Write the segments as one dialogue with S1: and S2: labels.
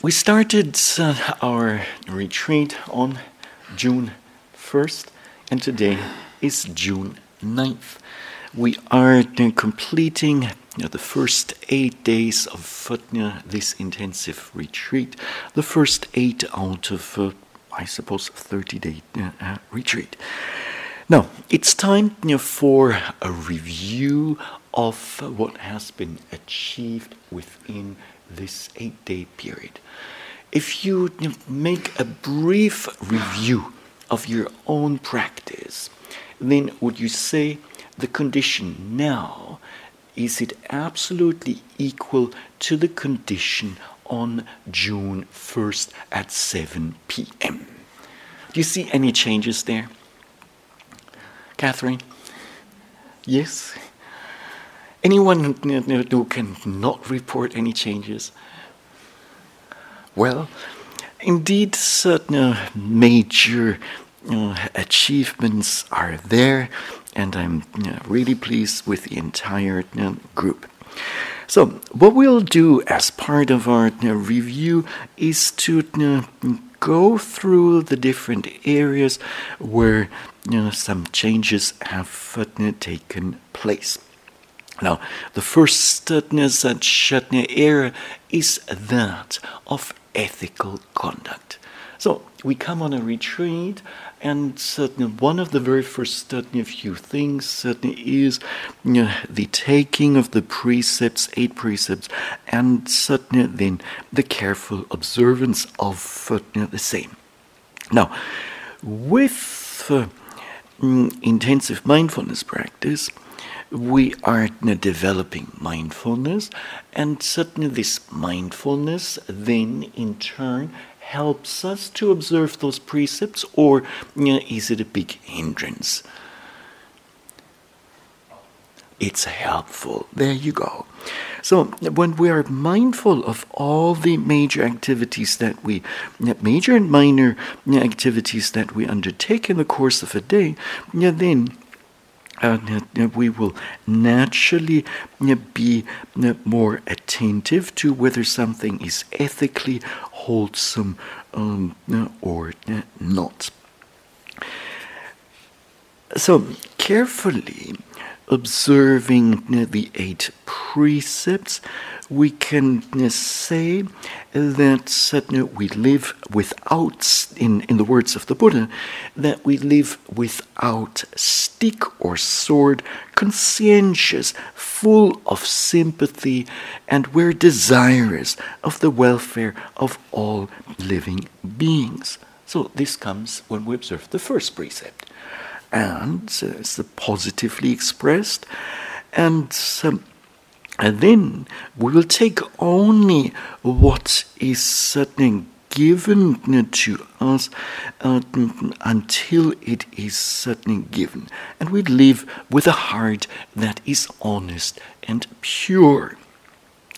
S1: we started uh, our retreat on June 1st, and today is June 9th. We are uh, completing uh, the first eight days of uh, this intensive retreat, the first eight out of, uh, I suppose, 30 day uh, retreat. Now, it's time you know, for a review of what has been achieved within this eight day period. If you make a brief review of your own practice, then would you say the condition now is it absolutely equal to the condition on June 1st at 7 p.m.? Do you see any changes there? Catherine? Yes? Anyone who can not report any changes? Well, indeed, certain major uh, achievements are there, and I'm uh, really pleased with the entire uh, group. So, what we'll do as part of our uh, review is to uh, go through the different areas where some changes have uh, taken place. Now, the first Shatner area is that of ethical conduct. So, we come on a retreat, and certainly one of the very first certainly few things certainly is you know, the taking of the precepts, eight precepts, and certainly then the careful observance of uh, the same. Now, with uh, Mm, intensive mindfulness practice, we are developing mindfulness, and certainly this mindfulness then in turn helps us to observe those precepts, or is it a big hindrance? It's helpful. There you go. So when we are mindful of all the major activities that we, major and minor activities that we undertake in the course of a day, then uh, we will naturally be more attentive to whether something is ethically wholesome um, or not. So, carefully observing the eight precepts, we can uh, say that uh, we live without, in, in the words of the Buddha, that we live without stick or sword, conscientious, full of sympathy, and we're desirous of the welfare of all living beings. So this comes when we observe the first precept. And uh, it's positively expressed, and um, and then we will take only what is certainly given to us uh, until it is certainly given. And we live with a heart that is honest and pure.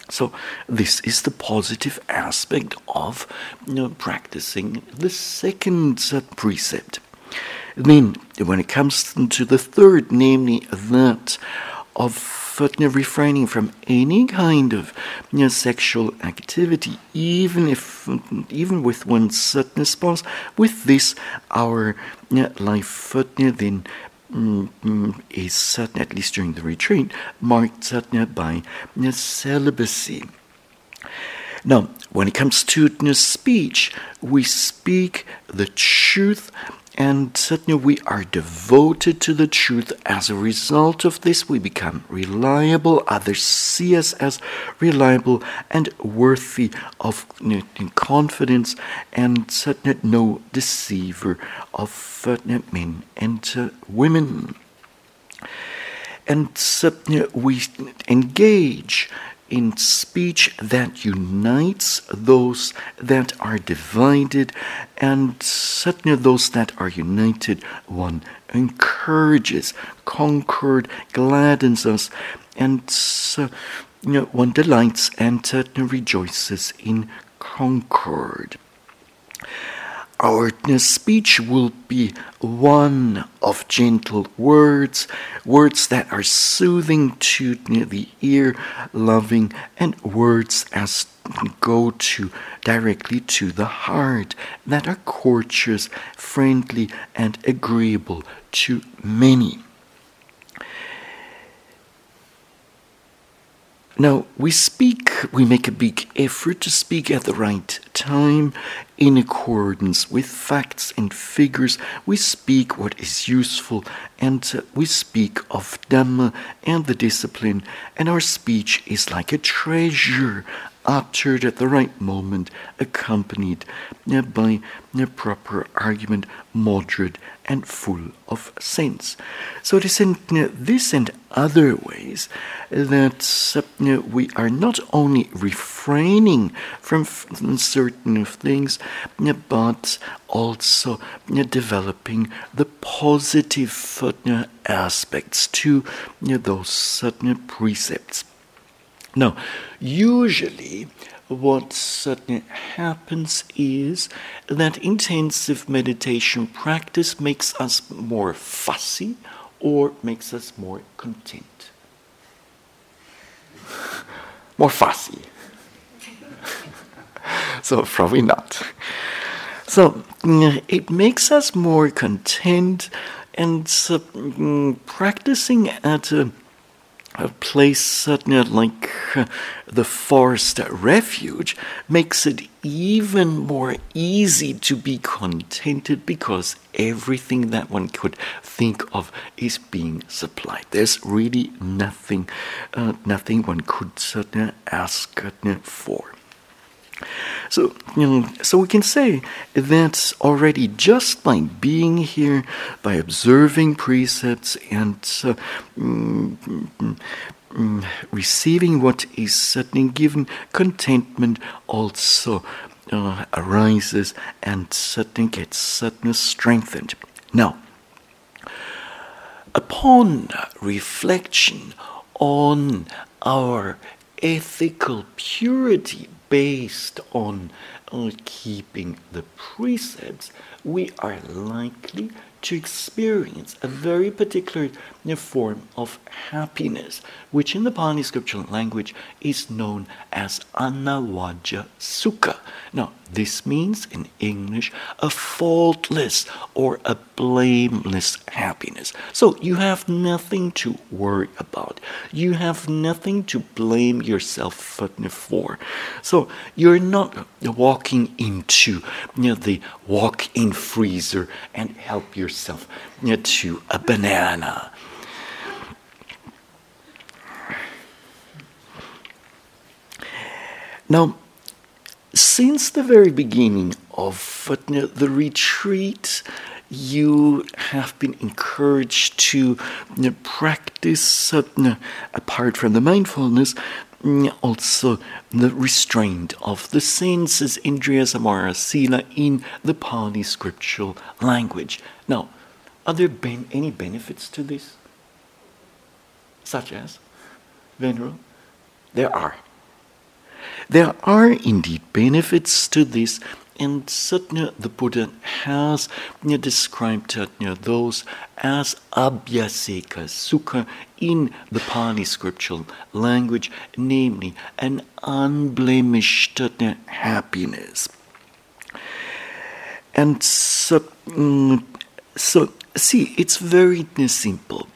S1: So, this is the positive aspect of you know, practicing the second uh, precept. Then, when it comes to the third, namely that of refraining from any kind of you know, sexual activity, even if, even with one's certain spouse. With this, our you know, life you then mm, is certain, at least during the retreat, marked by celibacy. Now, when it comes to speech, we speak the truth and certainly, we are devoted to the truth. As a result of this, we become reliable. Others see us as reliable and worthy of confidence, and certainly no deceiver of men and women. And certainly, we engage in speech that unites those that are divided, and certainly those that are united, one encourages, concord, gladdens us, and you know, one delights and uh, rejoices in concord. Our speech will be one of gentle words, words that are soothing to the ear, loving, and words as go to directly to the heart, that are courteous, friendly, and agreeable to many. Now, we speak, we make a big effort to speak at the right time in accordance with facts and figures. We speak what is useful and uh, we speak of Dhamma and the discipline, and our speech is like a treasure uttered at the right moment, accompanied by a proper argument, moderate and full of sense. So it is in uh, this and other ways that uh, we are not only refraining from certain things, uh, but also developing the positive aspects to those certain precepts. Now, usually what suddenly happens is that intensive meditation practice makes us more fussy or makes us more content. more fussy. so, probably not. So, it makes us more content and uh, practicing at a a place like uh, the forest refuge makes it even more easy to be contented because everything that one could think of is being supplied. There's really nothing, uh, nothing one could uh, ask for. So, you know, so we can say that already just by being here, by observing precepts and uh, mm, mm, mm, receiving what is certainly given, contentment also uh, arises and certainly gets certainly strengthened. Now, upon reflection on our ethical purity based on uh, keeping the precepts, we are likely to experience a very particular form of happiness, which in the Pali scriptural language is known as anavajja sukha. Now, this means in English a faultless or a blameless happiness. So you have nothing to worry about. You have nothing to blame yourself for. So you're not walking into you know, the walk in freezer and help yourself you know, to a banana. Now, since the very beginning of the retreat, you have been encouraged to practice, uh, apart from the mindfulness, Mm, also the restraint of the senses, indriya samvara sila, in the Pali scriptural language. Now, are there ben- any benefits to this? Such as? Venerable? There are. There are indeed benefits to this, and Satya the Buddha has described those as abyaseka sukha in the Pali scriptural language, namely an unblemished happiness. And so, mm, so, see, it's very simple.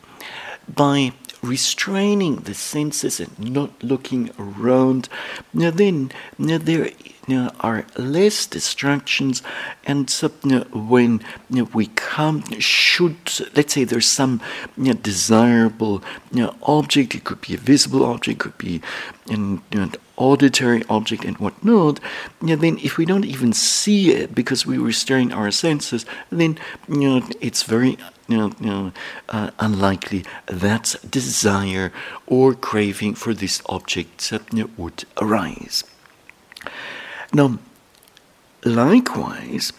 S1: By restraining the senses and not looking around, now then now there are less distractions, and so, when we come, should let's say there's some desirable object, it could be a visible object, it could be an, auditory object and whatnot, then if we don't even see it because we restrain our senses, then you know, it's very you know, uh, unlikely that desire or craving for this object would arise. Now, likewise,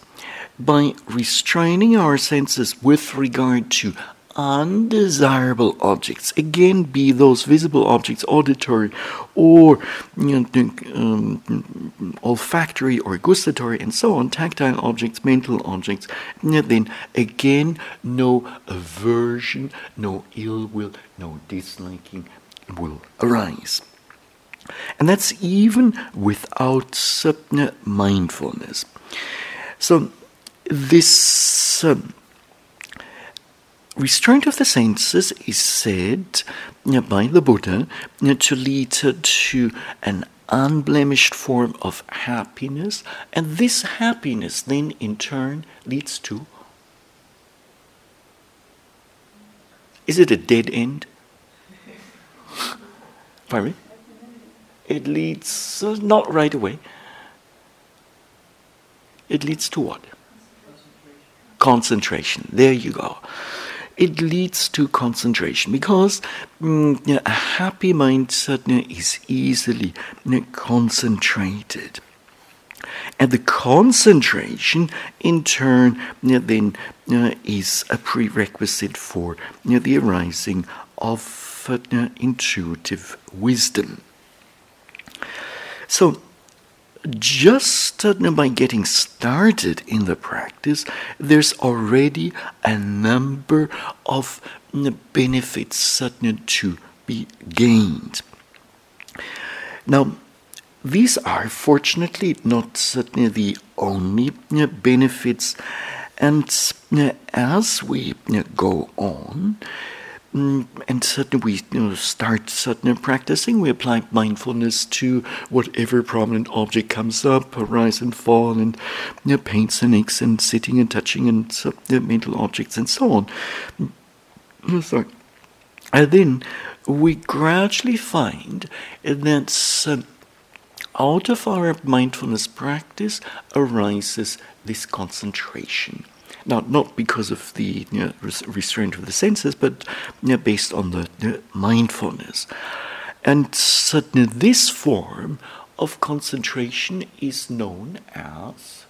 S1: by restraining our senses with regard to undesirable objects, again, be those visible objects, auditory or you know, um, olfactory or gustatory, and so on, tactile objects, mental objects, then again, no aversion, no ill will, no disliking will arise. And that's even without mindfulness. So, this um, restraint of the senses is said by the Buddha to lead to an unblemished form of happiness, and this happiness then in turn leads to. Is it a dead end? Pardon me? It leads uh, not right away. It leads to what? Concentration. There you go. It leads to concentration because mm, a happy mind certainly is easily concentrated. And the concentration, in turn, then is a prerequisite for the arising of uh, intuitive wisdom. So, just uh, by getting started in the practice, there's already a number of mm, benefits to be gained. Now, these are fortunately not certainly the only mm, benefits, and mm, as we go on, Mm, and suddenly we you know, start certainly practicing. We apply mindfulness to whatever prominent object comes up, rise and fall, and you know, paints and aches, and sitting and touching, and mental objects, and so on. Mm, sorry. And then we gradually find that uh, out of our mindfulness practice arises this concentration. Now, not because of the you know, restraint of the senses, but you know, based on the, the mindfulness. And certainly, this form of concentration is known as,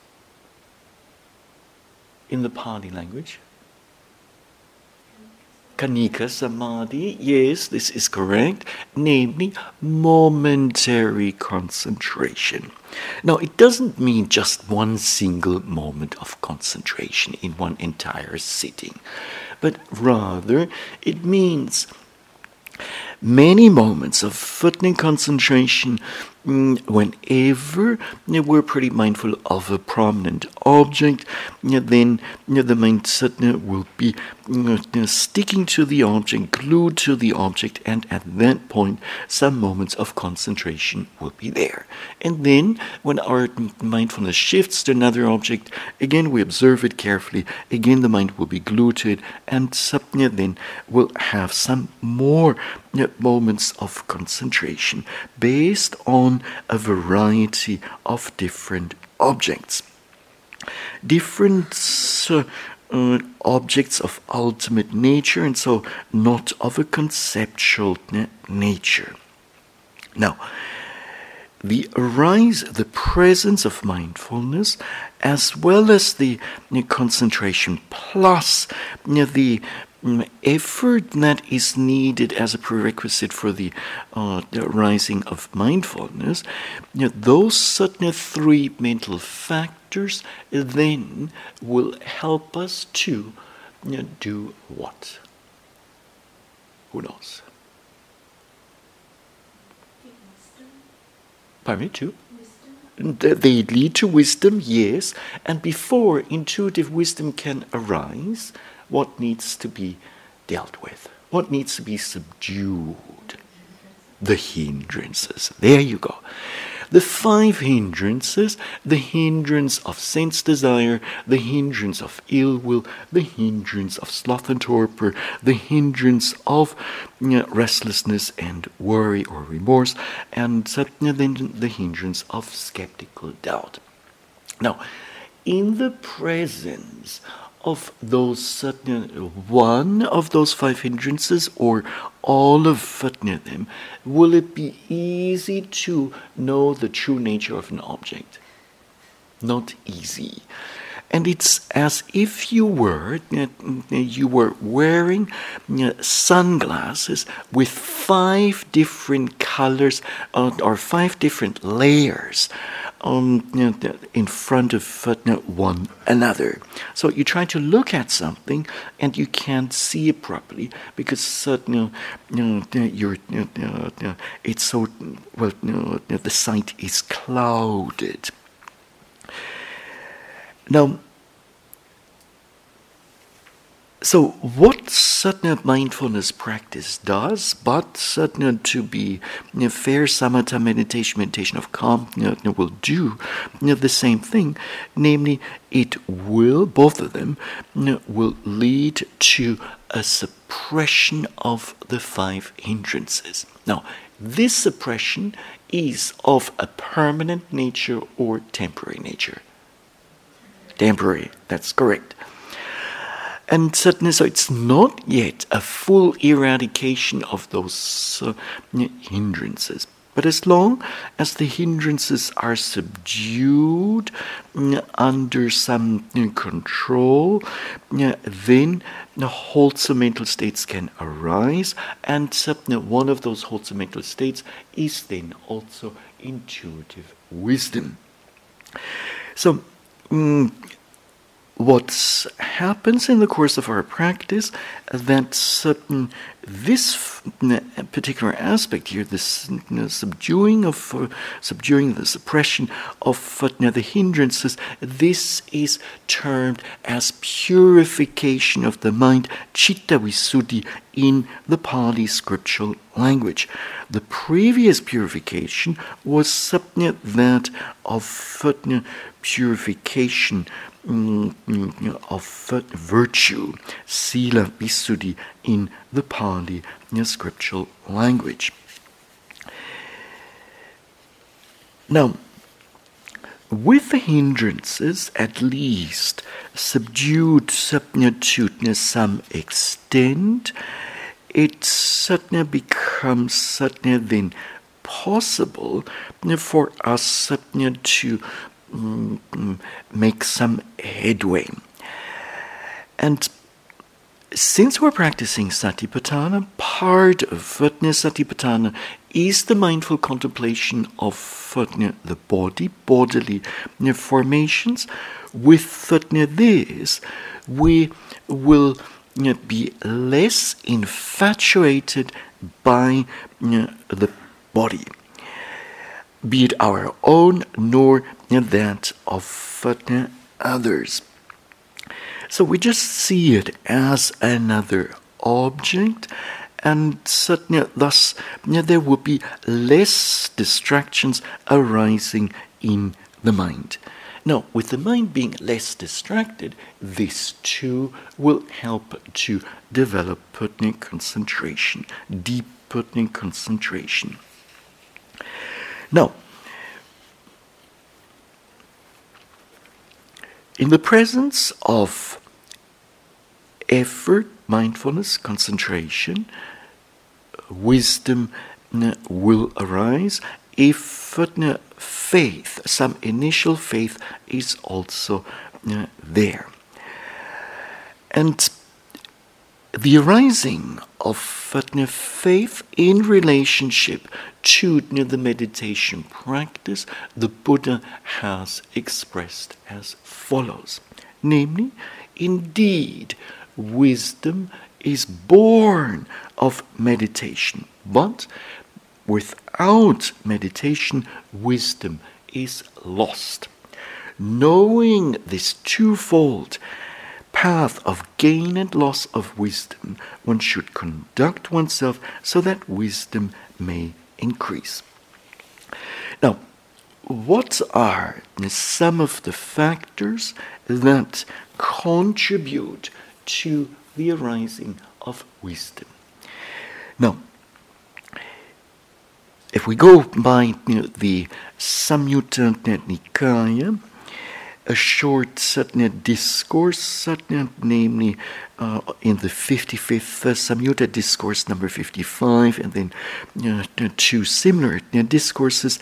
S1: in the Pali language, Khanika Samadhi, yes, this is correct, namely momentary concentration. Now, it doesn't mean just one single moment of concentration in one entire sitting, but rather it means many moments of footing concentration mm, whenever we're pretty mindful of a prominent object, then the mind will be sticking to the object, glued to the object, and at that point, some moments of concentration will be there. And then, when our mindfulness shifts to another object, again we observe it carefully, again the mind will be glued to it, and then will have some more moments of concentration based on a variety of different objects. Different uh, uh, objects of ultimate nature, and so not of a conceptual nature. Now, the arise, the presence of mindfulness, as well as the concentration, plus the effort that is needed as a prerequisite for the, uh, the rising of mindfulness, you know, those certain three mental factors then will help us to you know, do what? Who knows? Pardon me, too? They lead to wisdom, yes, and before intuitive wisdom can arise, what needs to be dealt with, what needs to be subdued. The hindrances. There you go. The five hindrances the hindrance of sense desire, the hindrance of ill will, the hindrance of sloth and torpor, the hindrance of you know, restlessness and worry or remorse, and then the hindrance of skeptical doubt. Now, in the presence of those certain one of those five hindrances or all of them, will it be easy to know the true nature of an object? Not easy. and it's as if you were you were wearing sunglasses with five different colors uh, or five different layers um, in front of one another. So you try to look at something and you can't see it properly because uh, you know, you're, it's so well the sight is clouded. Now, so, what Satna mindfulness practice does, but Satna to be you know, fair samatha meditation, meditation of calm, you know, will do you know, the same thing. Namely, it will, both of them, will lead to a suppression of the five hindrances. Now, this suppression is of a permanent nature or temporary nature. Temporary, that's correct. And certainly, so it's not yet a full eradication of those uh, hindrances. But as long as the hindrances are subdued uh, under some uh, control, uh, then the wholesome mental states can arise, and one of those wholesome mental states is then also intuitive wisdom. So, what happens in the course of our practice that certain this particular aspect here, this you know, subduing of uh, subduing the suppression of uh, you know, the hindrances, this is termed as purification of the mind, chitta visuddhi in the Pali scriptural language. The previous purification was that of purification Mm, mm, of virtue, sila visuddhi in the Pali scriptural language. Now, with the hindrances at least subdued to some extent, it suddenly becomes suddenly then possible for us to Mm, Mm, make some headway. And since we're practicing Satipatthana, part of Satipatthana is the mindful contemplation of the body, bodily formations. With this, we will be less infatuated by the body be it our own nor that of others. So we just see it as another object, and thus there will be less distractions arising in the mind. Now, with the mind being less distracted, this too will help to develop pertinent concentration, deep pertinent concentration. Now, in the presence of effort, mindfulness, concentration, wisdom will arise if faith, some initial faith, is also there. And the arising of Fatna faith in relationship to the meditation practice, the Buddha has expressed as follows. Namely, indeed, wisdom is born of meditation, but without meditation, wisdom is lost. Knowing this twofold path of gain and loss of wisdom, one should conduct oneself so that wisdom may increase. Now, what are some of the factors that contribute to the arising of wisdom? Now, if we go by you know, the Samyutta Nikaya, a short Satya discourse, Satya, namely uh, in the 55th uh, Samyutta discourse number 55, and then uh, two similar discourses.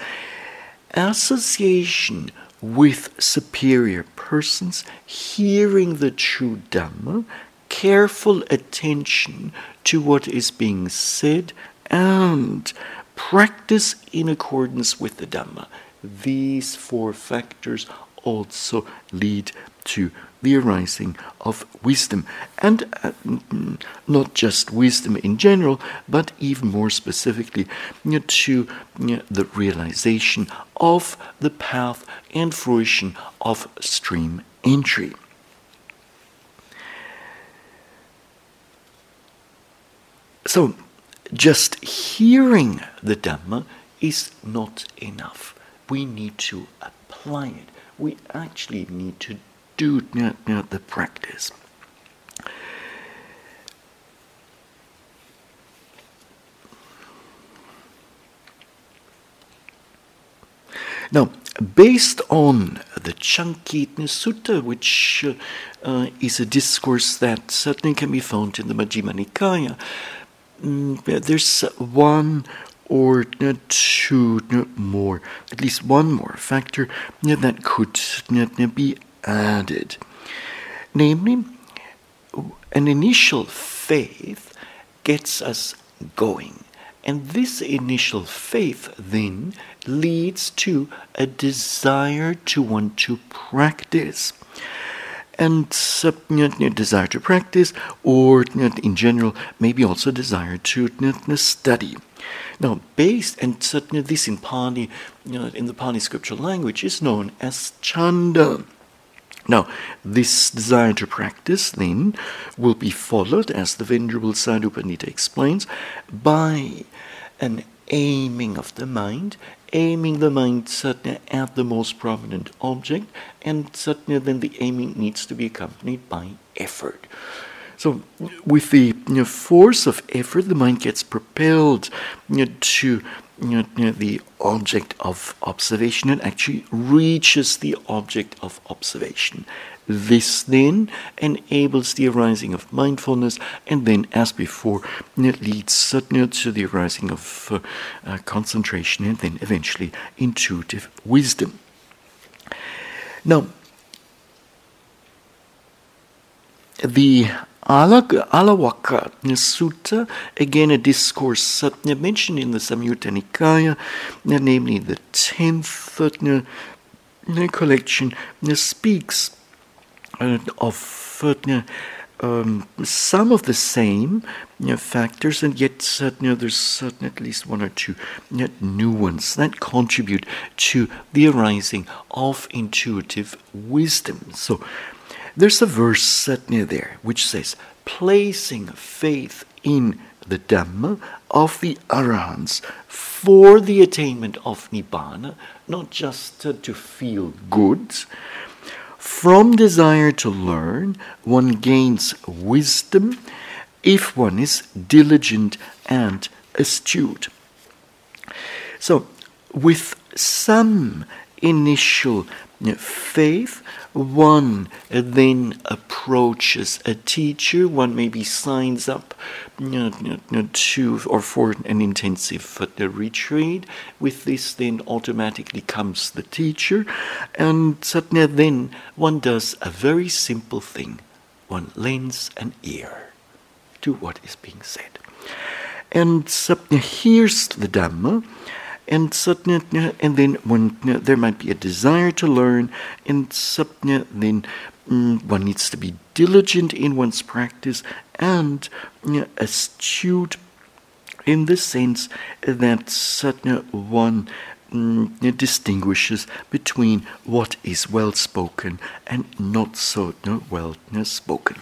S1: Association with superior persons, hearing the true Dhamma, careful attention to what is being said, and practice in accordance with the Dhamma. These four factors also lead to the arising of wisdom. And uh, not just wisdom in general, but even more specifically you know, to you know, the realization of the path and fruition of stream entry. So, just hearing the Dhamma is not enough. We need to apply it. We actually need to do the practice. Now, based on the Chankitna Sutta, which uh, is a discourse that certainly can be found in the Majjhima Nikaya, um, there's one or two more, at least one more factor that could be added. Namely, an initial faith gets us going. And this initial faith then leads to a desire to want to practice. And uh, desire to practice, or in general, maybe also desire to study. Now, based, and certainly this in Pali, you know, in the Pali scriptural language, is known as chanda. Now, this desire to practice then will be followed, as the Venerable Sayadaw U Pandita explains, by an aiming of the mind, aiming the mind certainly at the most prominent object, and certainly then the aiming needs to be accompanied by effort. So, with the you know, force of effort, the mind gets propelled you know, to you know, the object of observation and actually reaches the object of observation. This then enables the arising of mindfulness, and then, as before, it leads certainly to the arising of uh, uh, concentration and then eventually intuitive wisdom. Now, the Alavaka Sutta, again a discourse mentioned in the Samyutta Nikaya, namely the tenth uh, collection, uh, speaks uh, of uh, um, some of the same factors, and yet there's at least one or two new ones that contribute to the arising of intuitive wisdom. So there's a verse set near there which says, placing faith in the Dhamma of the Arahants for the attainment of Nibbana, not just to, to feel good. From desire to learn, one gains wisdom if one is diligent and astute. So, with some initial faith, one then approaches a teacher, one maybe signs up you know, to or for an intensive retreat. With this, then automatically comes the teacher, and suddenly then one does a very simple thing one lends an ear to what is being said. And suddenly hears the Dhamma and satna, and then when there might be a desire to learn, and satna, then mm, one needs to be diligent in one's practice and astute in the sense that satna one mm, distinguishes between what is well spoken and not so well spoken.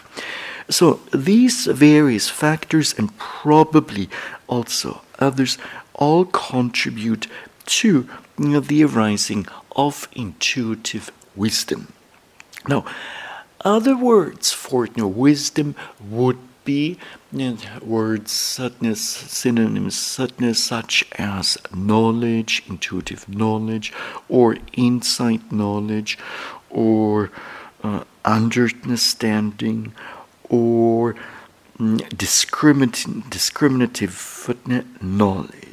S1: So these various factors and probably also others all contribute to the arising of intuitive wisdom. Now, other words for you know, wisdom would be words such synonyms suddenness such as knowledge, intuitive knowledge, or insight knowledge, or uh, understanding, or mm, discriminative knowledge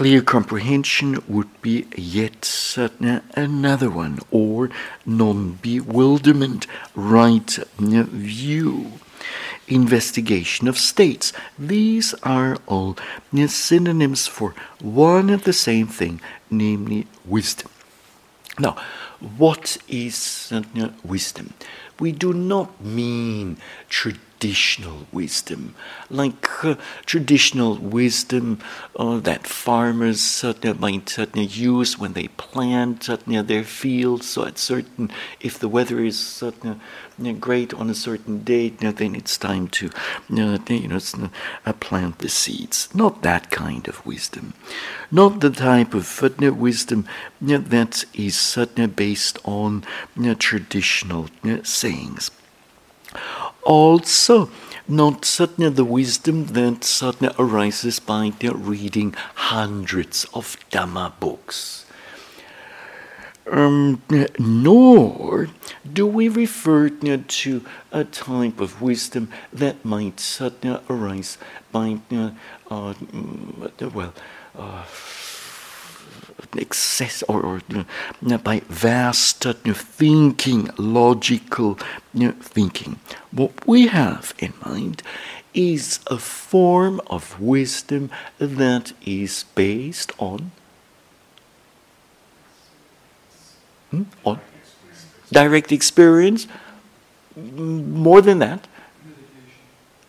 S1: clear comprehension would be yet another one, or non bewilderment, right view investigation of states. These are all synonyms for one and the same thing, namely wisdom. Now, what is wisdom? We do not mean tradition traditional wisdom, like uh, traditional wisdom uh, that farmers uh, might use when they plant their fields. So, at certain, if the weather is great on a certain date, then it's time to you know uh, plant the seeds. Not that kind of wisdom, not the type of wisdom that is based on traditional sayings also not certainly the wisdom that certainly arises by reading hundreds of Dhamma books. Um, nor do we refer to a type of wisdom that might certainly arise by, uh, uh, well, uh, excess or, or by vast thinking, logical thinking. What we have in mind is a form of wisdom that is based on hmm? on direct experience. More than that,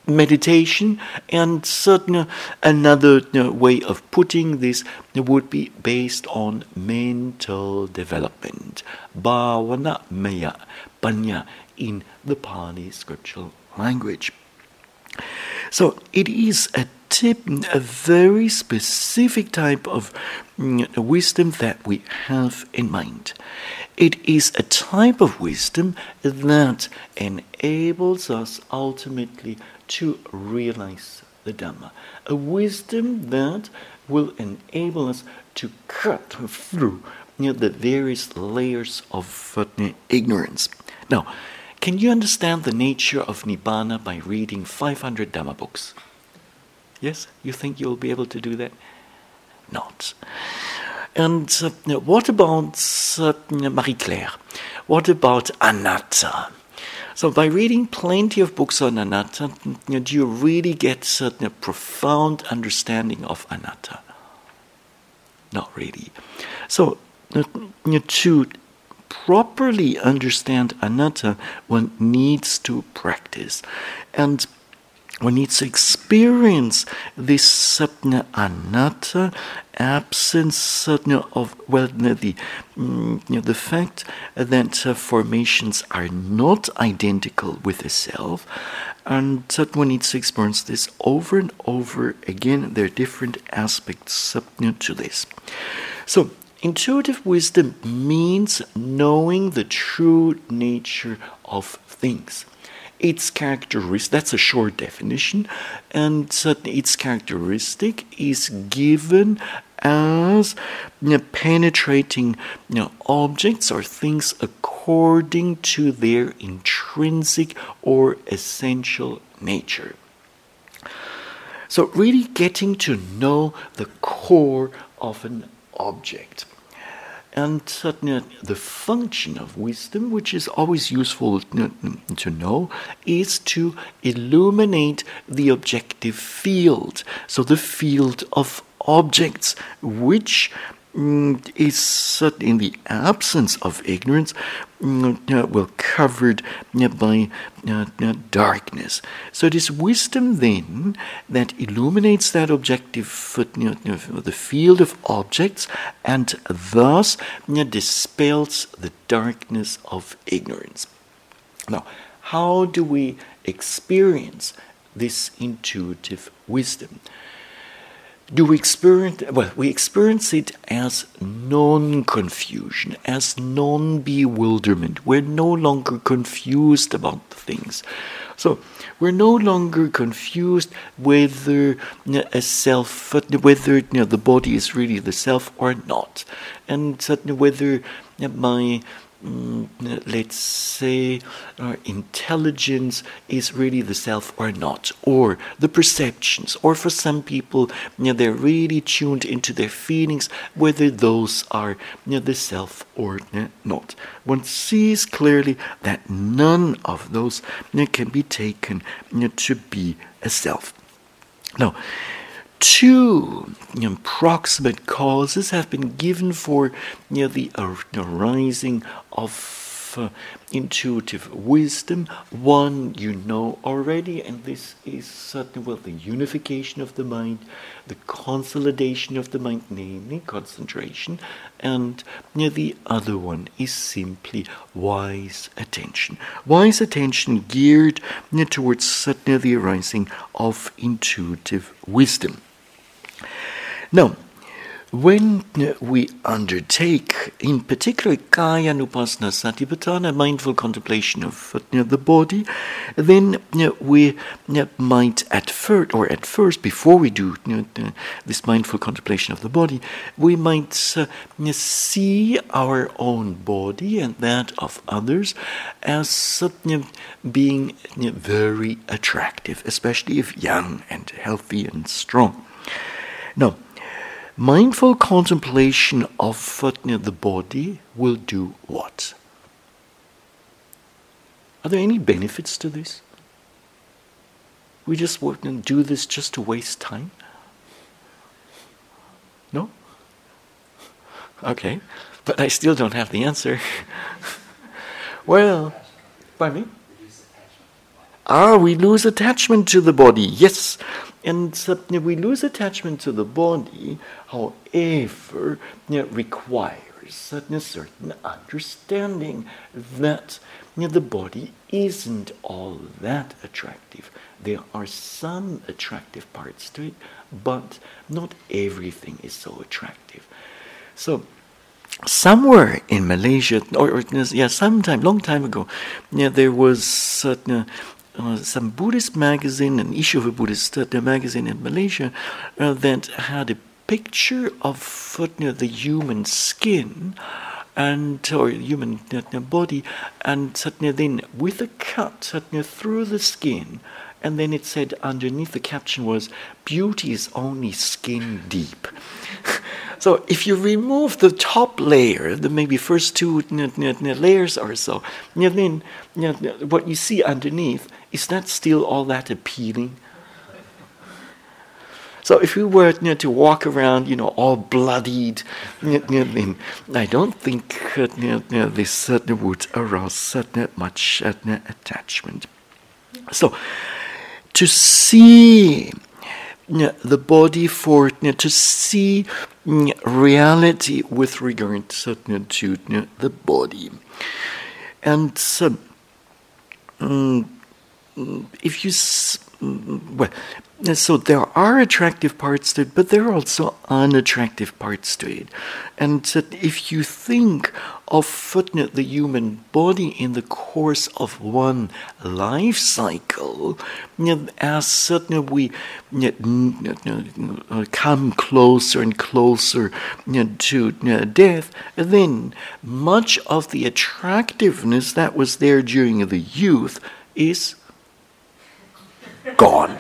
S1: meditation and certain another way of putting this would be based on mental development. Bhavana maya panna in the Pali scriptural language. So it is a tip a very specific type of mm, wisdom that we have in mind it is a type of wisdom that enables us ultimately to realize the Dhamma. A wisdom that will enable us to cut through you know, the various layers of uh, ignorance. Now, can you understand the nature of Nibbana by reading 500 Dhamma books? Yes? You think you'll be able to do that? And uh, what about uh, Marie Claire? What about anatta? So by reading plenty of books on anatta, do you really get certain a profound understanding of anatta? Not really. So to properly understand anatta, one needs to practice. And one needs to experience this sapna anatta absence of well the mm, you know, the fact that uh, formations are not identical with the self and that one needs to experience this over and over again. There are different aspects to this. So intuitive wisdom means knowing the true nature of things its characteristic that's a short definition and certainly its characteristic is given as you know, penetrating you know, objects or things according to their intrinsic or essential nature. So, really getting to know the core of an object. And certainly the function of wisdom, which is always useful to know, is to illuminate the objective field. So the field of objects, which mm, is in the absence of ignorance, mm, uh, well covered uh, by uh, darkness. So it is wisdom then that illuminates that objective, the field of objects, and thus dispels the darkness of ignorance. Now, how do we experience this intuitive wisdom? Do we experience well we experience it as non-confusion as non-bewilderment. We're no longer confused about things. So we're no longer confused whether a self whether you know, the body is really the self or not. And certainly whether my let's say, our intelligence is really the self or not, or the perceptions, or for some people, you know, they're really tuned into their feelings, whether those are you know, the self or not. One sees clearly that none of those can be taken to be a self. Now, two you know, proximate causes have been given for you know, the arising of uh, intuitive wisdom. One you know already, and this is certainly well the unification of the mind, the consolidation of the mind, namely concentration, and you know, the other one is simply wise attention. Wise attention geared you know, towards certainly the arising of intuitive wisdom. Now, when we undertake, in particular, Kaya Nupassana Satipatthana, mindful contemplation of the body, then we might at first, or at first, before we do this mindful contemplation of the body, we might uh, see our own body and that of others as uh, being very attractive, especially if young and healthy and strong. Now, mindful contemplation of the body will do what? Are there any benefits to this? We just wouldn't do this just to waste time? No? Okay, but I still don't have the answer. well, by me? Ah, we lose attachment to the body. Yes, and we lose attachment to the body, however, requires a certain understanding that the body isn't all that attractive. There are some attractive parts to it, but not everything is so attractive. So, somewhere in Malaysia, or, or yeah, sometime, long time ago, yeah, there was uh, certain uh, some Buddhist magazine, an issue of a Buddhist magazine in Malaysia, uh, that had a picture of you know, the human skin and or human body, and then with a cut through the skin, and then it said underneath the caption was "Beauty is only skin deep." So if you remove the top layer, the maybe first two layers or so, then what you see underneath is that still all that appealing? So if we were you know, to walk around, you know, all bloodied, you know, I don't think uh, you know, this certainly would arouse much attachment. So to see the body for to see reality with regard to the body. And um, Mm, if you mm, well, so there are attractive parts to it, but there are also unattractive parts to it. And if you think of footnote the human body in the course of one life cycle, as certainly we come closer and closer to death, then much of the attractiveness that was there during the youth is gone.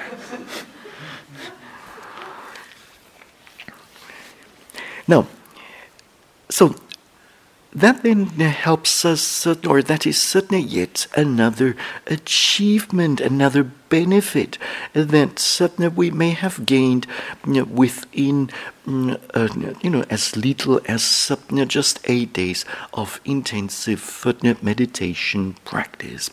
S1: Now, so that then helps us, or that is certainly yet another achievement, another benefit that certainly we may have gained within, mm, uh, you know, as little as just eight days of intensive meditation practice.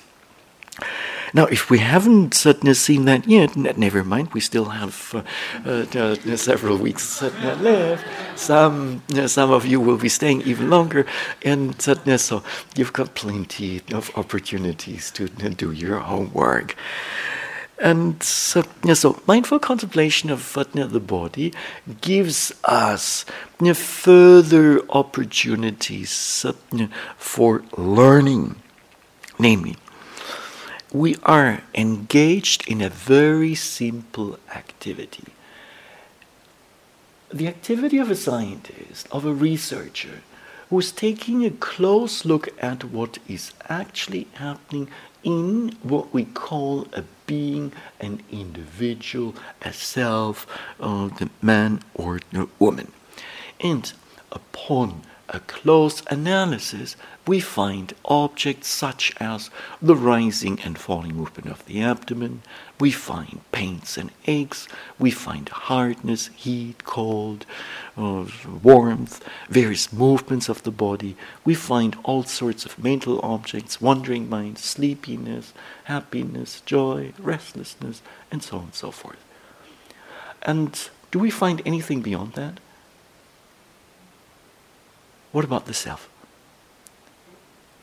S1: Now, if we haven't certainly seen that yet, never mind, we still have uh, uh, several weeks left. Some, some of you will be staying even longer, and so you've got plenty of opportunities to do your homework. And so, so, mindful contemplation of the body gives us further opportunities for learning. Namely, we are engaged in a very simple activity. The activity of a scientist, of a researcher, who's taking a close look at what is actually happening in what we call a being, an individual, a self, uh, the man or the woman. And upon a close analysis, we find objects such as the rising and falling movement of the abdomen, we find pains and aches, we find hardness, heat, cold, uh, warmth, various movements of the body, we find all sorts of mental objects, wandering mind, sleepiness, happiness, joy, restlessness, and so on and so forth. And do we find anything beyond that? What about the self?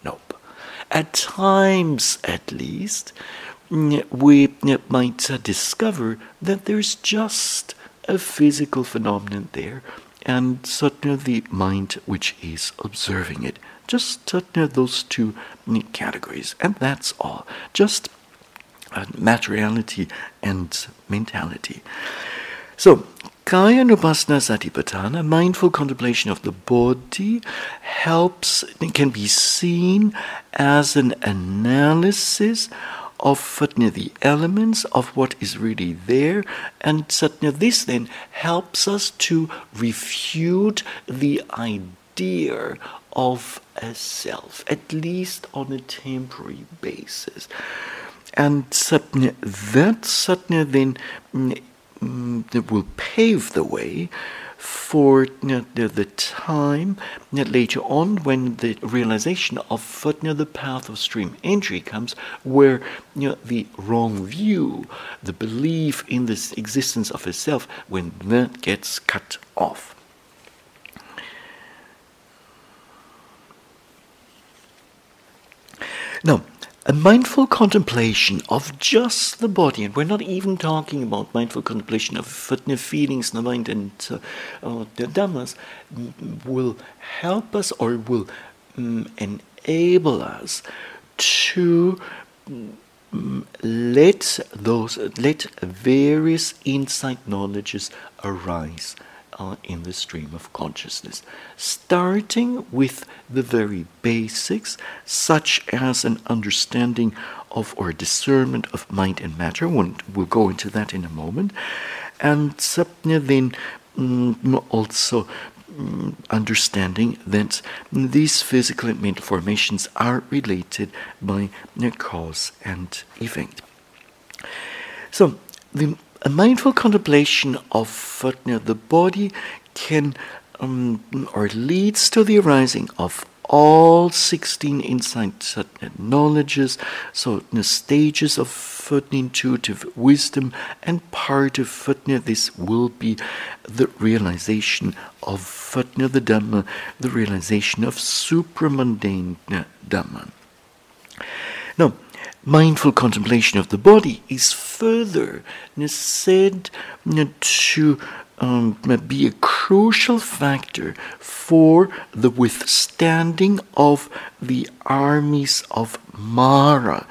S1: Nope. At times, at least, we might discover that there's just a physical phenomenon there, and suddenly the mind which is observing it. Just those two categories, and that's all. Just uh, materiality and mentality. So, Kaya Nupassana Satipatthana, mindful contemplation of the body, helps, can be seen as an analysis of Satna, the elements of what is really there, and Satna, this then helps us to refute the idea of a self, at least on a temporary basis. And Satna, that Satna then mm, That will pave the way for you know, the, time you know, later on when the realization of you know, the path of stream entry comes, where the wrong view, the belief in this existence of a self, when that gets cut off. Now, a mindful contemplation of just the body, and we're not even talking about mindful contemplation of the feelings, in the mind, and uh, uh, the dhammas, will help us or will um, enable us to um, let those let various insight knowledges arise uh, in the stream of consciousness, starting with the very basics, such as an understanding of or discernment of mind and matter. We'll, go into that in a moment. And then um, also um, understanding that these physical and mental formations are related by cause and effect. So, the a mindful contemplation of know, the body can um, or leads to the arising of all 16 insight knowledges, so the stages of fatna intuitive wisdom, and part of fatna, this will be the realization of fatna the Dhamma, the realization of supramundane Dhamma. Now, mindful contemplation of the body is further said to um, be a crucial factor for the withstanding of the armies of Mara,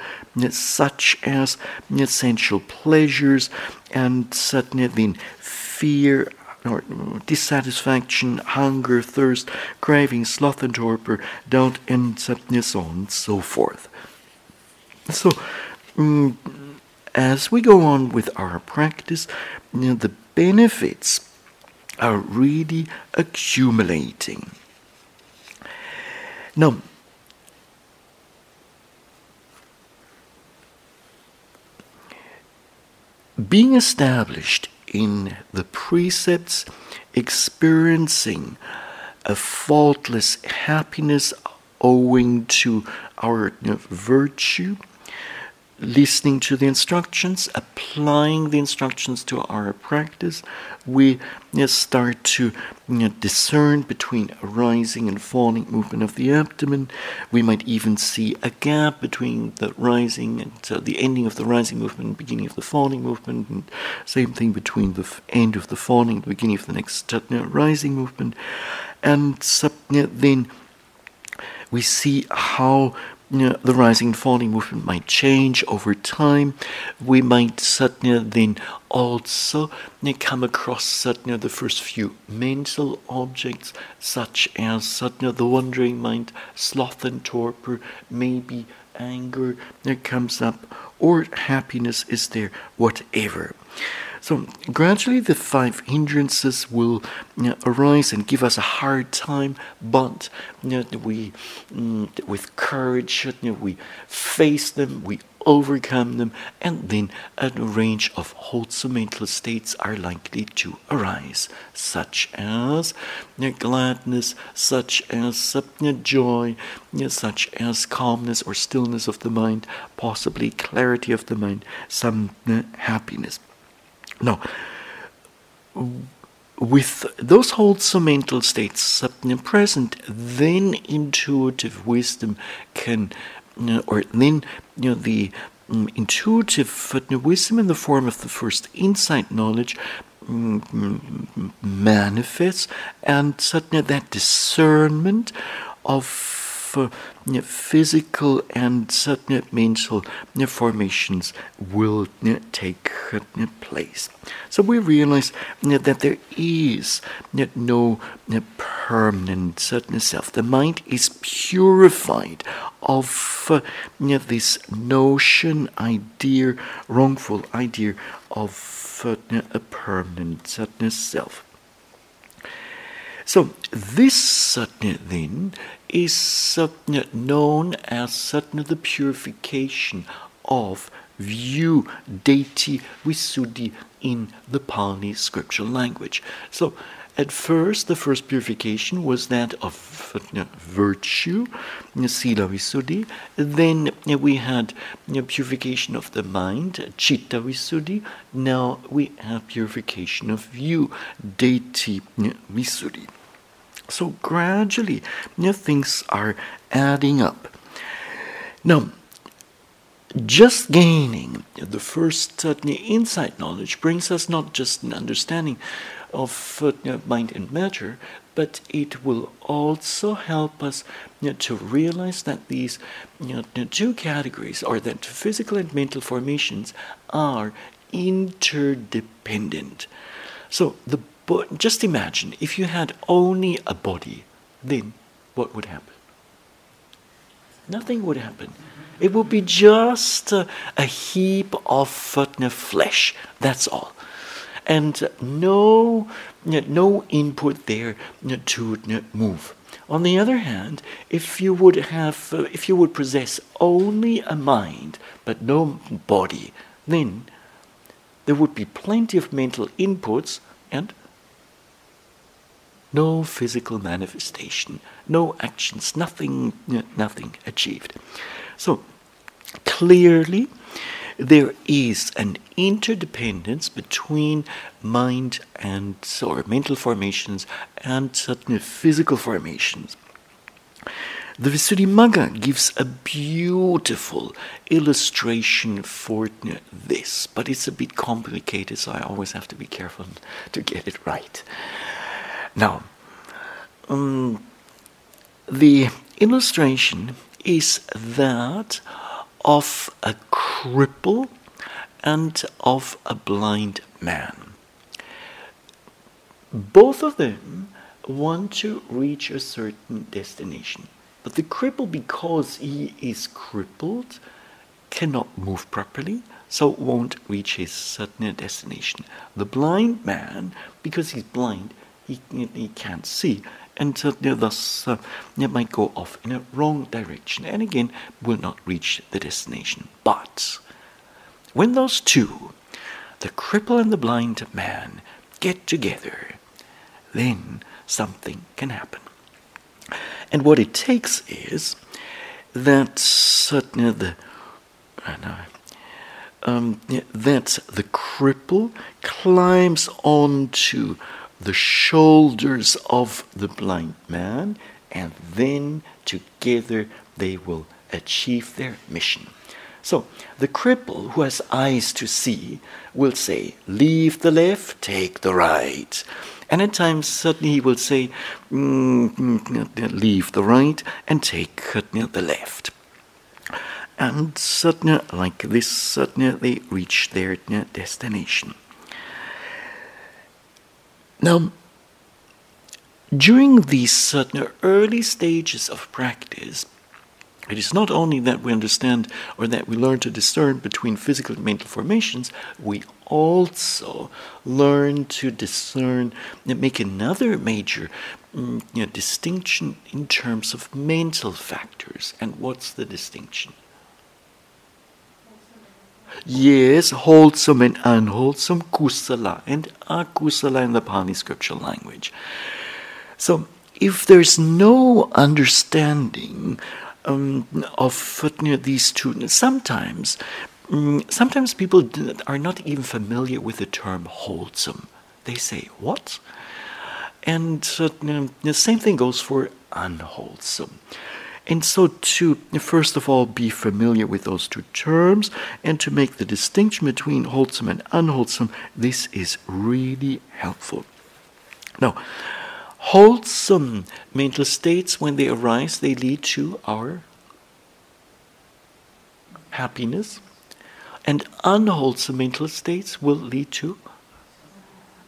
S1: such as sensual pleasures and sudden fear or dissatisfaction, hunger, thirst, craving, sloth, and torpor, doubt, and so on and so forth. So, um, as we go on with our practice, you know, the benefits are really accumulating. Now, being established in the precepts, experiencing a faultless happiness owing to our you know, virtue, listening to the instructions, applying the instructions to our practice, we start to discern between rising and falling movement of the abdomen. We might even see a gap between the rising and uh, the ending of the rising movement and beginning of the falling movement, and same thing between the end of the falling and the beginning of the next uh, rising movement. And then we see how you know, the rising and falling movement might change over time. We might suddenly then also you know, come across suddenly the first few mental objects, such as suddenly the wandering mind, sloth and torpor, maybe anger that comes up, or happiness is there, whatever. So gradually, the five hindrances will you know, arise and give us a hard time, but you know, we, mm, with courage, you know, we face them, we overcome them, and then a range of wholesome mental states are likely to arise, such as gladness, such as you joy, such as calmness or stillness of the mind, possibly clarity of the mind, some happiness. Now, with those wholesome mental states present, then intuitive wisdom can, or then you know, the um, intuitive wisdom in the form of the first insight knowledge um, manifests, and suddenly that discernment of uh, physical and certain mental formations will take place. So we realize that there is no permanent certain self. The mind is purified of this notion, idea, wrongful idea of a permanent certain self. So this certain then is known as certain the purification of view, ditthi, visuddhi in the Pali scriptural language. So at first, the first purification was that of virtue, sila visuddhi. Then we had purification of the mind, chitta visuddhi. Now we have purification of view, ditthi visuddhi. So gradually, things are adding up. Now, just gaining the first uh, insight knowledge brings us not just an understanding of uh, mind and matter, but it will also help us you know, to realize that these you know, two categories, or that physical and mental formations, are interdependent. So the but just imagine if you had only a body, then what would happen? Nothing would happen. It would be just a, a heap of flesh. That's all, and no, no input there to move. On the other hand, if you would have, if you would possess only a mind but no body, then there would be plenty of mental inputs and no physical manifestation, no actions, nothing, nothing achieved. So clearly, there is an interdependence between mind and or mental formations and certain physical formations. The Visuddhimagga gives a beautiful illustration for this, but it's a bit complicated, so I always have to be careful to get it right. Now, um, the illustration is that of a cripple and of a blind man. Both of them want to reach a certain destination. But the cripple, because he is crippled, cannot move properly, so won't reach his certain destination. The blind man, because he's blind, he, he can't see, and so thus uh, it might go off in a wrong direction and again will not reach the destination. But when those two, the cripple and the blind man, get together, then something can happen. And what it takes is that the uh, um, that the cripple climbs onto the shoulders of the blind man, and then together they will achieve their mission. So, the cripple who has eyes to see will say, Leave the left, take the right. And at times, suddenly he will say, mm, mm, Leave the right and take the left. and suddenly, like this, suddenly they reach their destination. Now, during these certain early stages of practice, it is not only that we understand or that we learn to discern between physical and mental formations, we also learn to discern and make another major mm, you know, distinction in terms of mental factors. And what's the distinction? Yes, wholesome and unwholesome, kusala and akusala in the Pali scriptural language. So, if there's no understanding um, of you know, these two, sometimes, um, sometimes people are not even familiar with the term wholesome. They say, "What?" And uh, the same thing goes for unwholesome. And so, to first of all be familiar with those two terms and to make the distinction between wholesome and unwholesome, this is really helpful. Now, wholesome mental states, when they arise, they lead to our happiness, and unwholesome mental states will lead to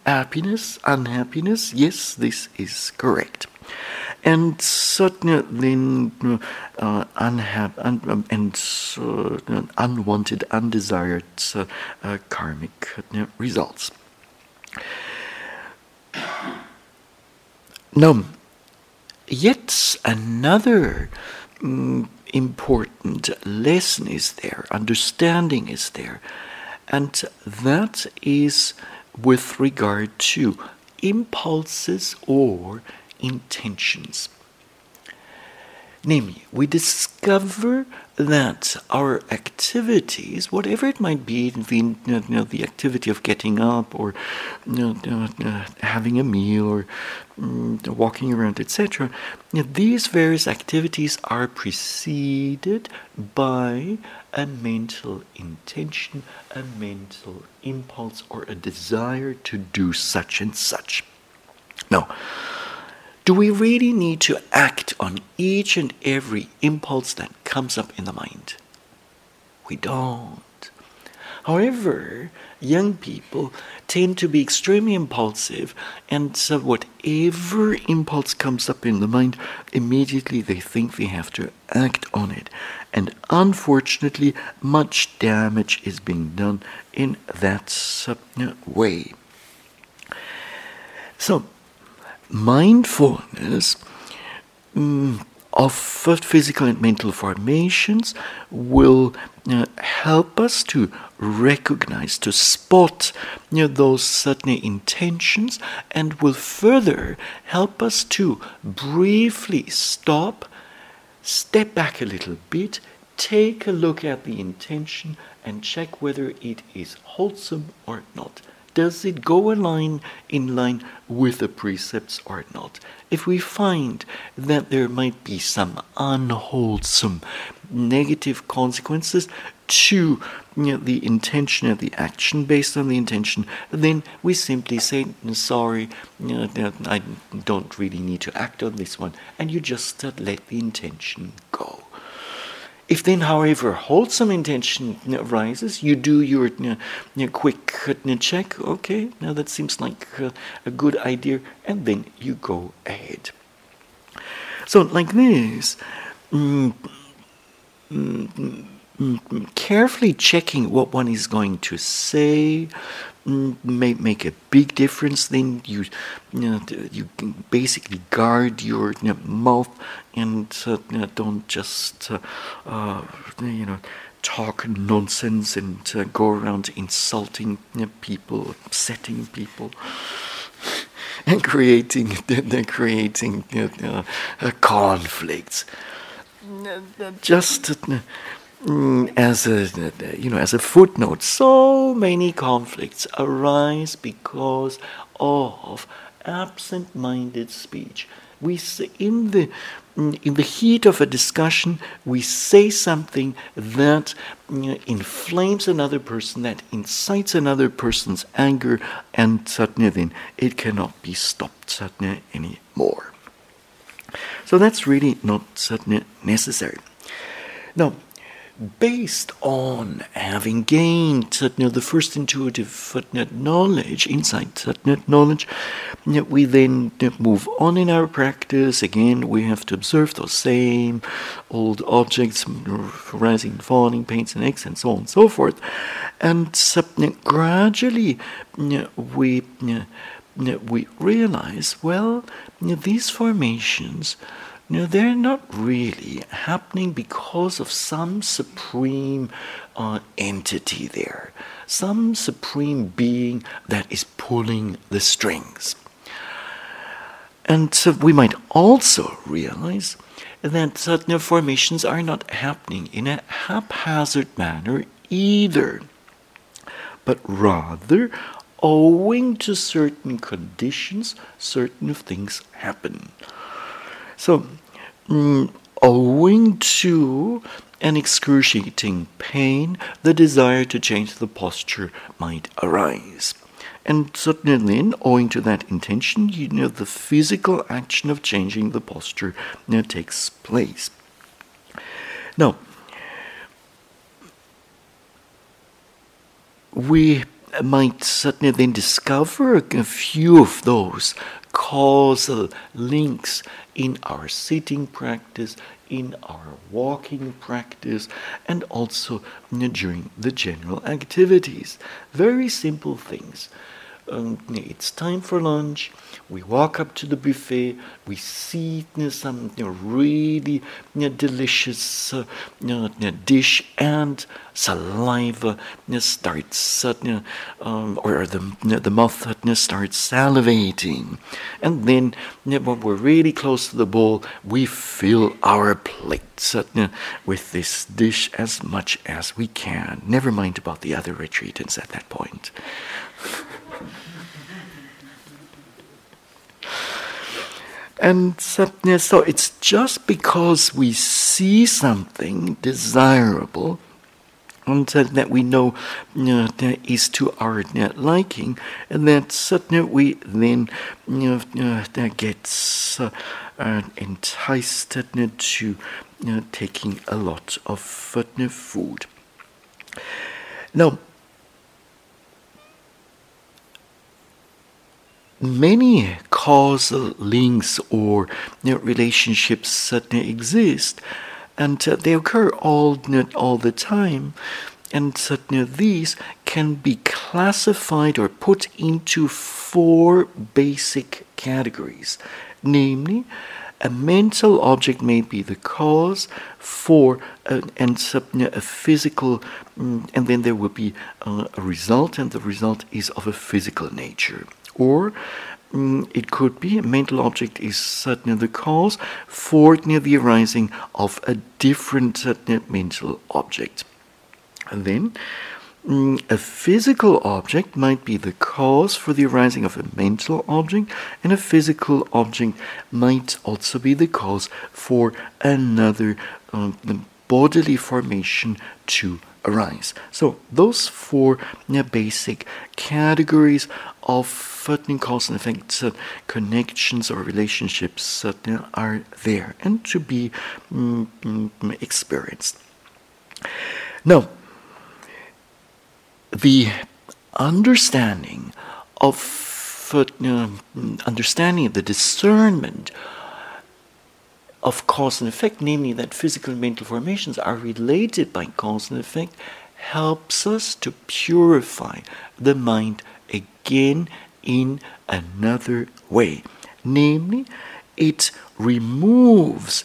S1: happiness, unhappiness. Yes, this is correct and certainly uh, unhap- un- um, and uh, unwanted, undesired uh, uh karmic uh, results. Now, yet another um, important lesson is there, understanding is there, and that is with regard to impulses or intentions. Namely, we discover that our activities, whatever it might be, the, you know, the activity of getting up or you know, uh, having a meal or um, walking around, etc., these various activities are preceded by a mental intention, a mental impulse, or a desire to do such and such. Now, do we really need to act on each and every impulse that comes up in the mind? We don't. However, young people tend to be extremely impulsive, and so whatever impulse comes up in the mind, immediately they think they have to act on it. And unfortunately, much damage is being done in that way. So, mindfulness mm, of physical and mental formations will uh, help us to recognize, to spot you know, those certain intentions, and will further help us to briefly stop, step back a little bit, take a look at the intention, and check whether it is wholesome or not does it go in line with the precepts or not? If we find that there might be some unwholesome negative consequences to you know, the intention and the action based on the intention, then we simply say, sorry, you know, I don't really need to act on this one, and you just let the intention go. If then, however, wholesome intention arises, you do your, your quick check, okay, now that seems like a, a good idea, and then you go ahead. So, like this, mm, mm, mm, carefully checking what one is going to say, may make a big difference. Then you, you, know, you basically guard your you know, mouth and uh, you know, don't just uh, uh, you know talk nonsense and uh, go around insulting people, upsetting people. and creating, creating uh, conflicts. Just Mm, as a you know as a footnote so many conflicts arise because of absent-minded speech. We say in the in the heat of a discussion we say something that you know, inflames another person that incites another person's anger and suddenly then it cannot be stopped suddenly anymore. So that's really not suddenly necessary. Now based on having gained you know, the first intuitive knowledge, insight knowledge, we then move on in our practice. Again, we have to observe those same old objects, rising, and falling, paints and aches, and so on and so forth. And gradually, uh, we uh, uh, we realize, well, these formations no, they're not really happening because of some supreme uh, entity there, some supreme being that is pulling the strings. And so we might also realize that certain formations are not happening in a haphazard manner either, but rather owing to certain conditions, certain things happen. So, mm, owing to an excruciating pain, the desire to change the posture might arise. And certainly, owing to that intention, you know, the physical action of changing the posture you know, takes place. Now, we might certainly then discover a few of those causal links in our sitting practice, in our walking practice, and also during the general activities. Very simple things um, it's time for lunch. We walk up to the buffet. We see you know, some you know, really you know, delicious uh, dish, and saliva starts, uh, um, or the the mouth starts salivating, and then when we're really close to the bowl, we fill our plates with this dish as much as we can. Never mind about the other retreatants at that point. And so, so it's just because we see something desirable and that we know uh, is to our uh, liking, and that suddenly we then uh, that gets enticed to taking a lot of food. Now, many causal links or you know, relationships certainly exist, and uh, they occur all you know, all the time. And certainly these can be classified or put into four basic categories, namely. A mental object may be the cause for a, and a physical, mm, and then there will be a result, and the result is of a physical nature. Or mm, it could be. A mental object is certainly the cause. For the arising of a different mental object. And then mm, a physical object might be the cause for the arising of a mental object, and a physical object might also be the cause for another um, bodily formation to arise. So, those four basic categories of certain cause and effect uh, connections or relationships uh, are there and to be mm, mm, experienced. Now, the understanding of uh, understanding the discernment of cause and effect, namely that physical and mental formations are related by cause and effect, helps us to purify the mind again in another way. Namely, it removes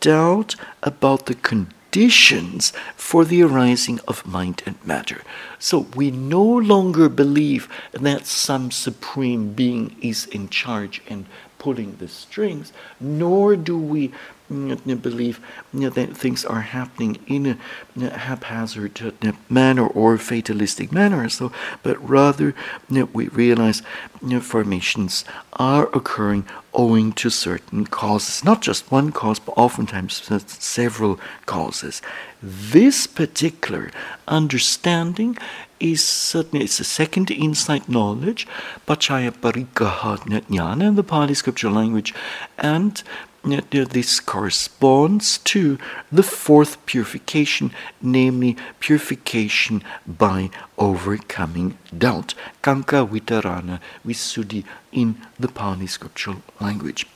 S1: doubt about the conditions for the arising of mind and matter. So we no longer believe that some supreme being is in charge and pulling the strings, nor do we mm, mm, believe mm, that things are happening in a haphazard uh, manner or fatalistic manner. So, but rather we realize formations are occurring owing to certain causes, not just one cause, but oftentimes several causes. This particular understanding is certainly it's a second insight knowledge, Pachaya Pariggaha Jnana in the Pali scripture language, and this corresponds to the fourth purification, namely purification by overcoming doubt. Kanka Vitarana Visuddhi in the Pali scriptural language.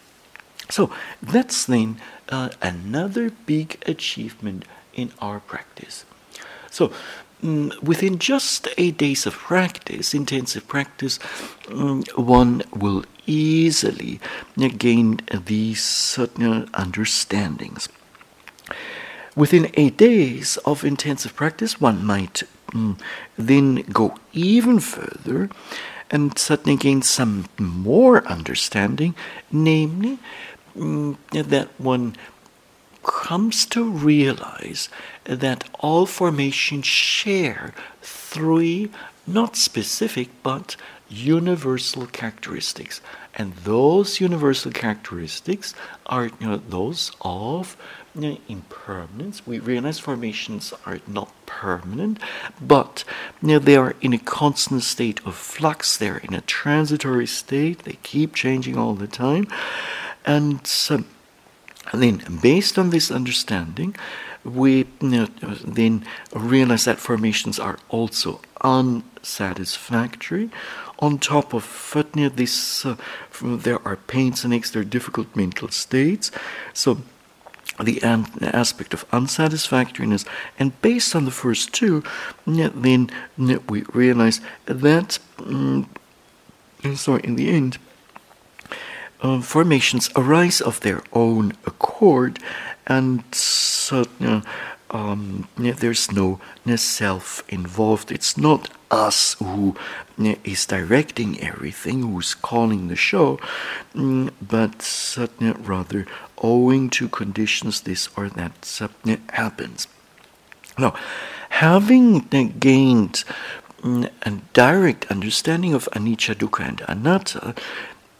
S1: So that's then uh, another big achievement in our practice. So Mm, within just eight days of practice, intensive practice, mm, one will easily gain these certain understandings. Within eight days of intensive practice, one might mm, then go even further and suddenly gain some more understanding, namely that one comes to realize that all formations share three, not specific, but universal characteristics. And those universal characteristics are you know, those of you know, impermanence. We realize formations are not permanent, but you know, they are in a constant state of flux. They're in a transitory state. They keep changing all the time. And so, and then, based on this understanding, we you know, then realize that formations are also unsatisfactory. On top of Fatnia, this uh, there are pains and aches, there are difficult mental states. So the aspect of unsatisfactoriness, and based on the first two, then we realize that. Um, sorry, in the end, uh, formations arise of their own accord, and so uh, um, there's no self involved. It's not us who is directing everything, who's calling the show, mm, but rather owing to conditions this or that happens. Now, having gained mm, a direct understanding of anicca, dukkha, and anatta,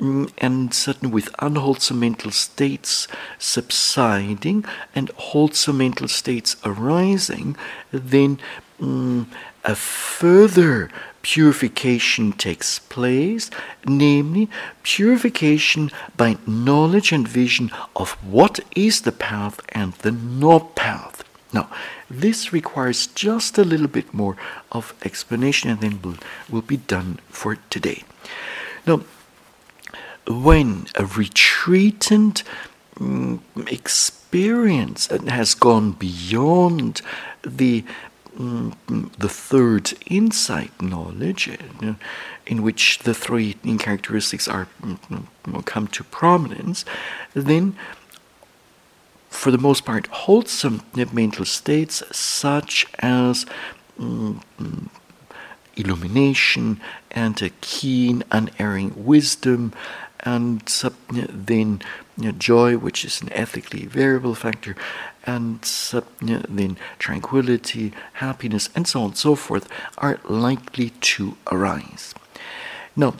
S1: and certain with unwholesome mental states subsiding and wholesome mental states arising, then um, a further purification takes place, namely purification by knowledge and vision of what is the path and the not path. Now, this requires just a little bit more of explanation and then will will be done for today. Now, when a retreatant mm, experience has gone beyond the mm, the third insight knowledge, uh, in which the three characteristics are mm, come to prominence, then for the most part, wholesome mental states such as illumination and a keen, unerring wisdom and then joy, which is an ethically variable factor, and then tranquility, happiness, and so on and so forth are likely to arise. Now,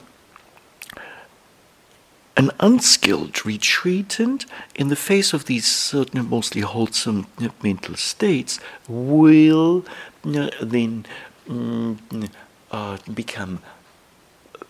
S1: an unskilled retreatant, in the face of these certain mostly wholesome mental states, will then mm, uh, become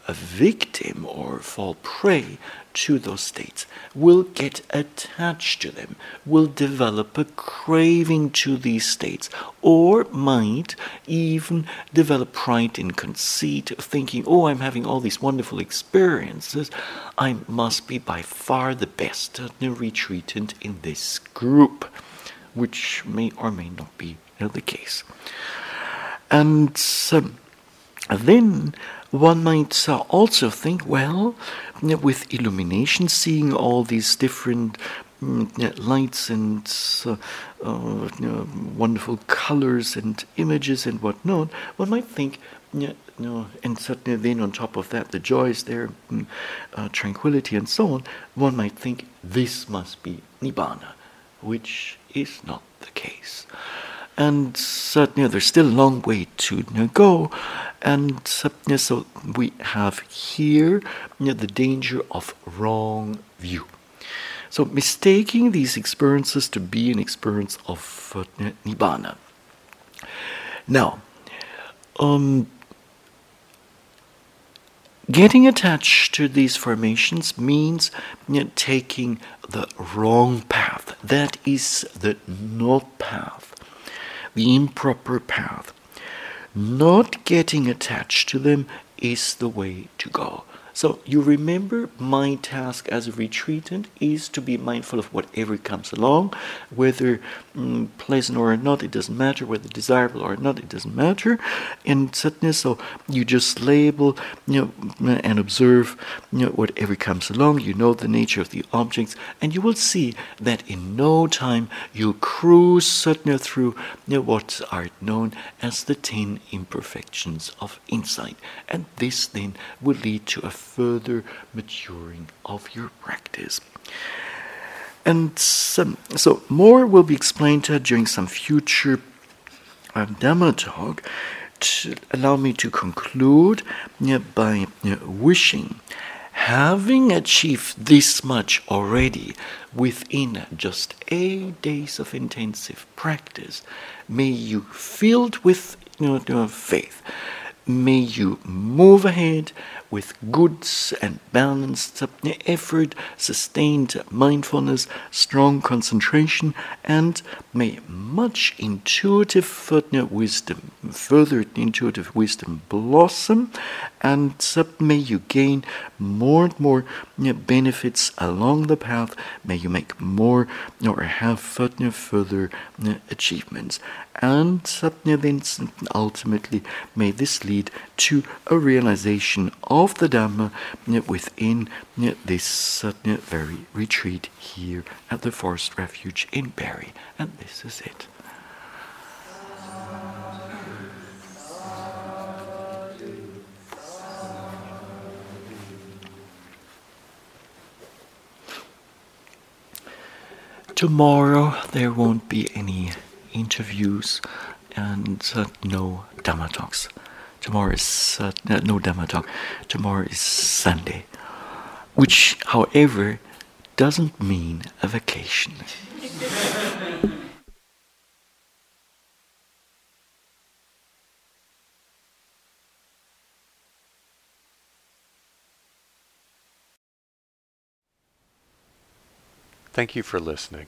S1: a victim or fall prey to those states, will get attached to them, will develop a craving to these states, or might even develop pride and conceit, thinking, oh, I'm having all these wonderful experiences. I must be by far the best retreatant in this group, which may or may not be the case. And um, then one might also think, well, with illumination, seeing all these different mm, lights and uh, uh, you know, wonderful colors and images and whatnot, one might think, you know, and then on top of that, the joys there, mm, uh, tranquility and so on, one might think this must be Nibbana, which is not the case. And certainly there's still a long way to go, and so we have here the danger of wrong view. So mistaking these experiences to be an experience of uh, nibbana. Now, um, Getting attached to these formations means taking the wrong path. That is the not path, the improper path. Not getting attached to them is the way to go. So you remember my task as a retreatant is to be mindful of whatever comes along, whether mm, pleasant or not, it doesn't matter, whether desirable or not, it doesn't matter. In sadness, so you just label, you know, and observe, you know, whatever comes along. You know the nature of the objects, and you will see that in no time you cruise sadhana through you know, what are known as the ten imperfections of insight, and this then will lead to a further maturing of your practice. And some, so more will be explained during some future uh, Dhamma talk. To allow me to conclude by wishing, having achieved this much already within just eight days of intensive practice, may you filled with you know, faith, may you move ahead with goods and balanced effort, sustained mindfulness, strong concentration, and may much intuitive wisdom, further intuitive wisdom blossom, and may you gain more and more benefits along the path. May you make more or have further achievements. And then ultimately may this lead to a realization of the Dhamma eh, within eh, this very retreat here at the Forest Refuge in Barre. And this is it. Tomorrow there won't be any interviews and uh, no Dhamma talks. Tomorrow is uh, no Dhamma talk. Tomorrow is Sunday, which, however, doesn't mean a vacation.
S2: Thank you for listening.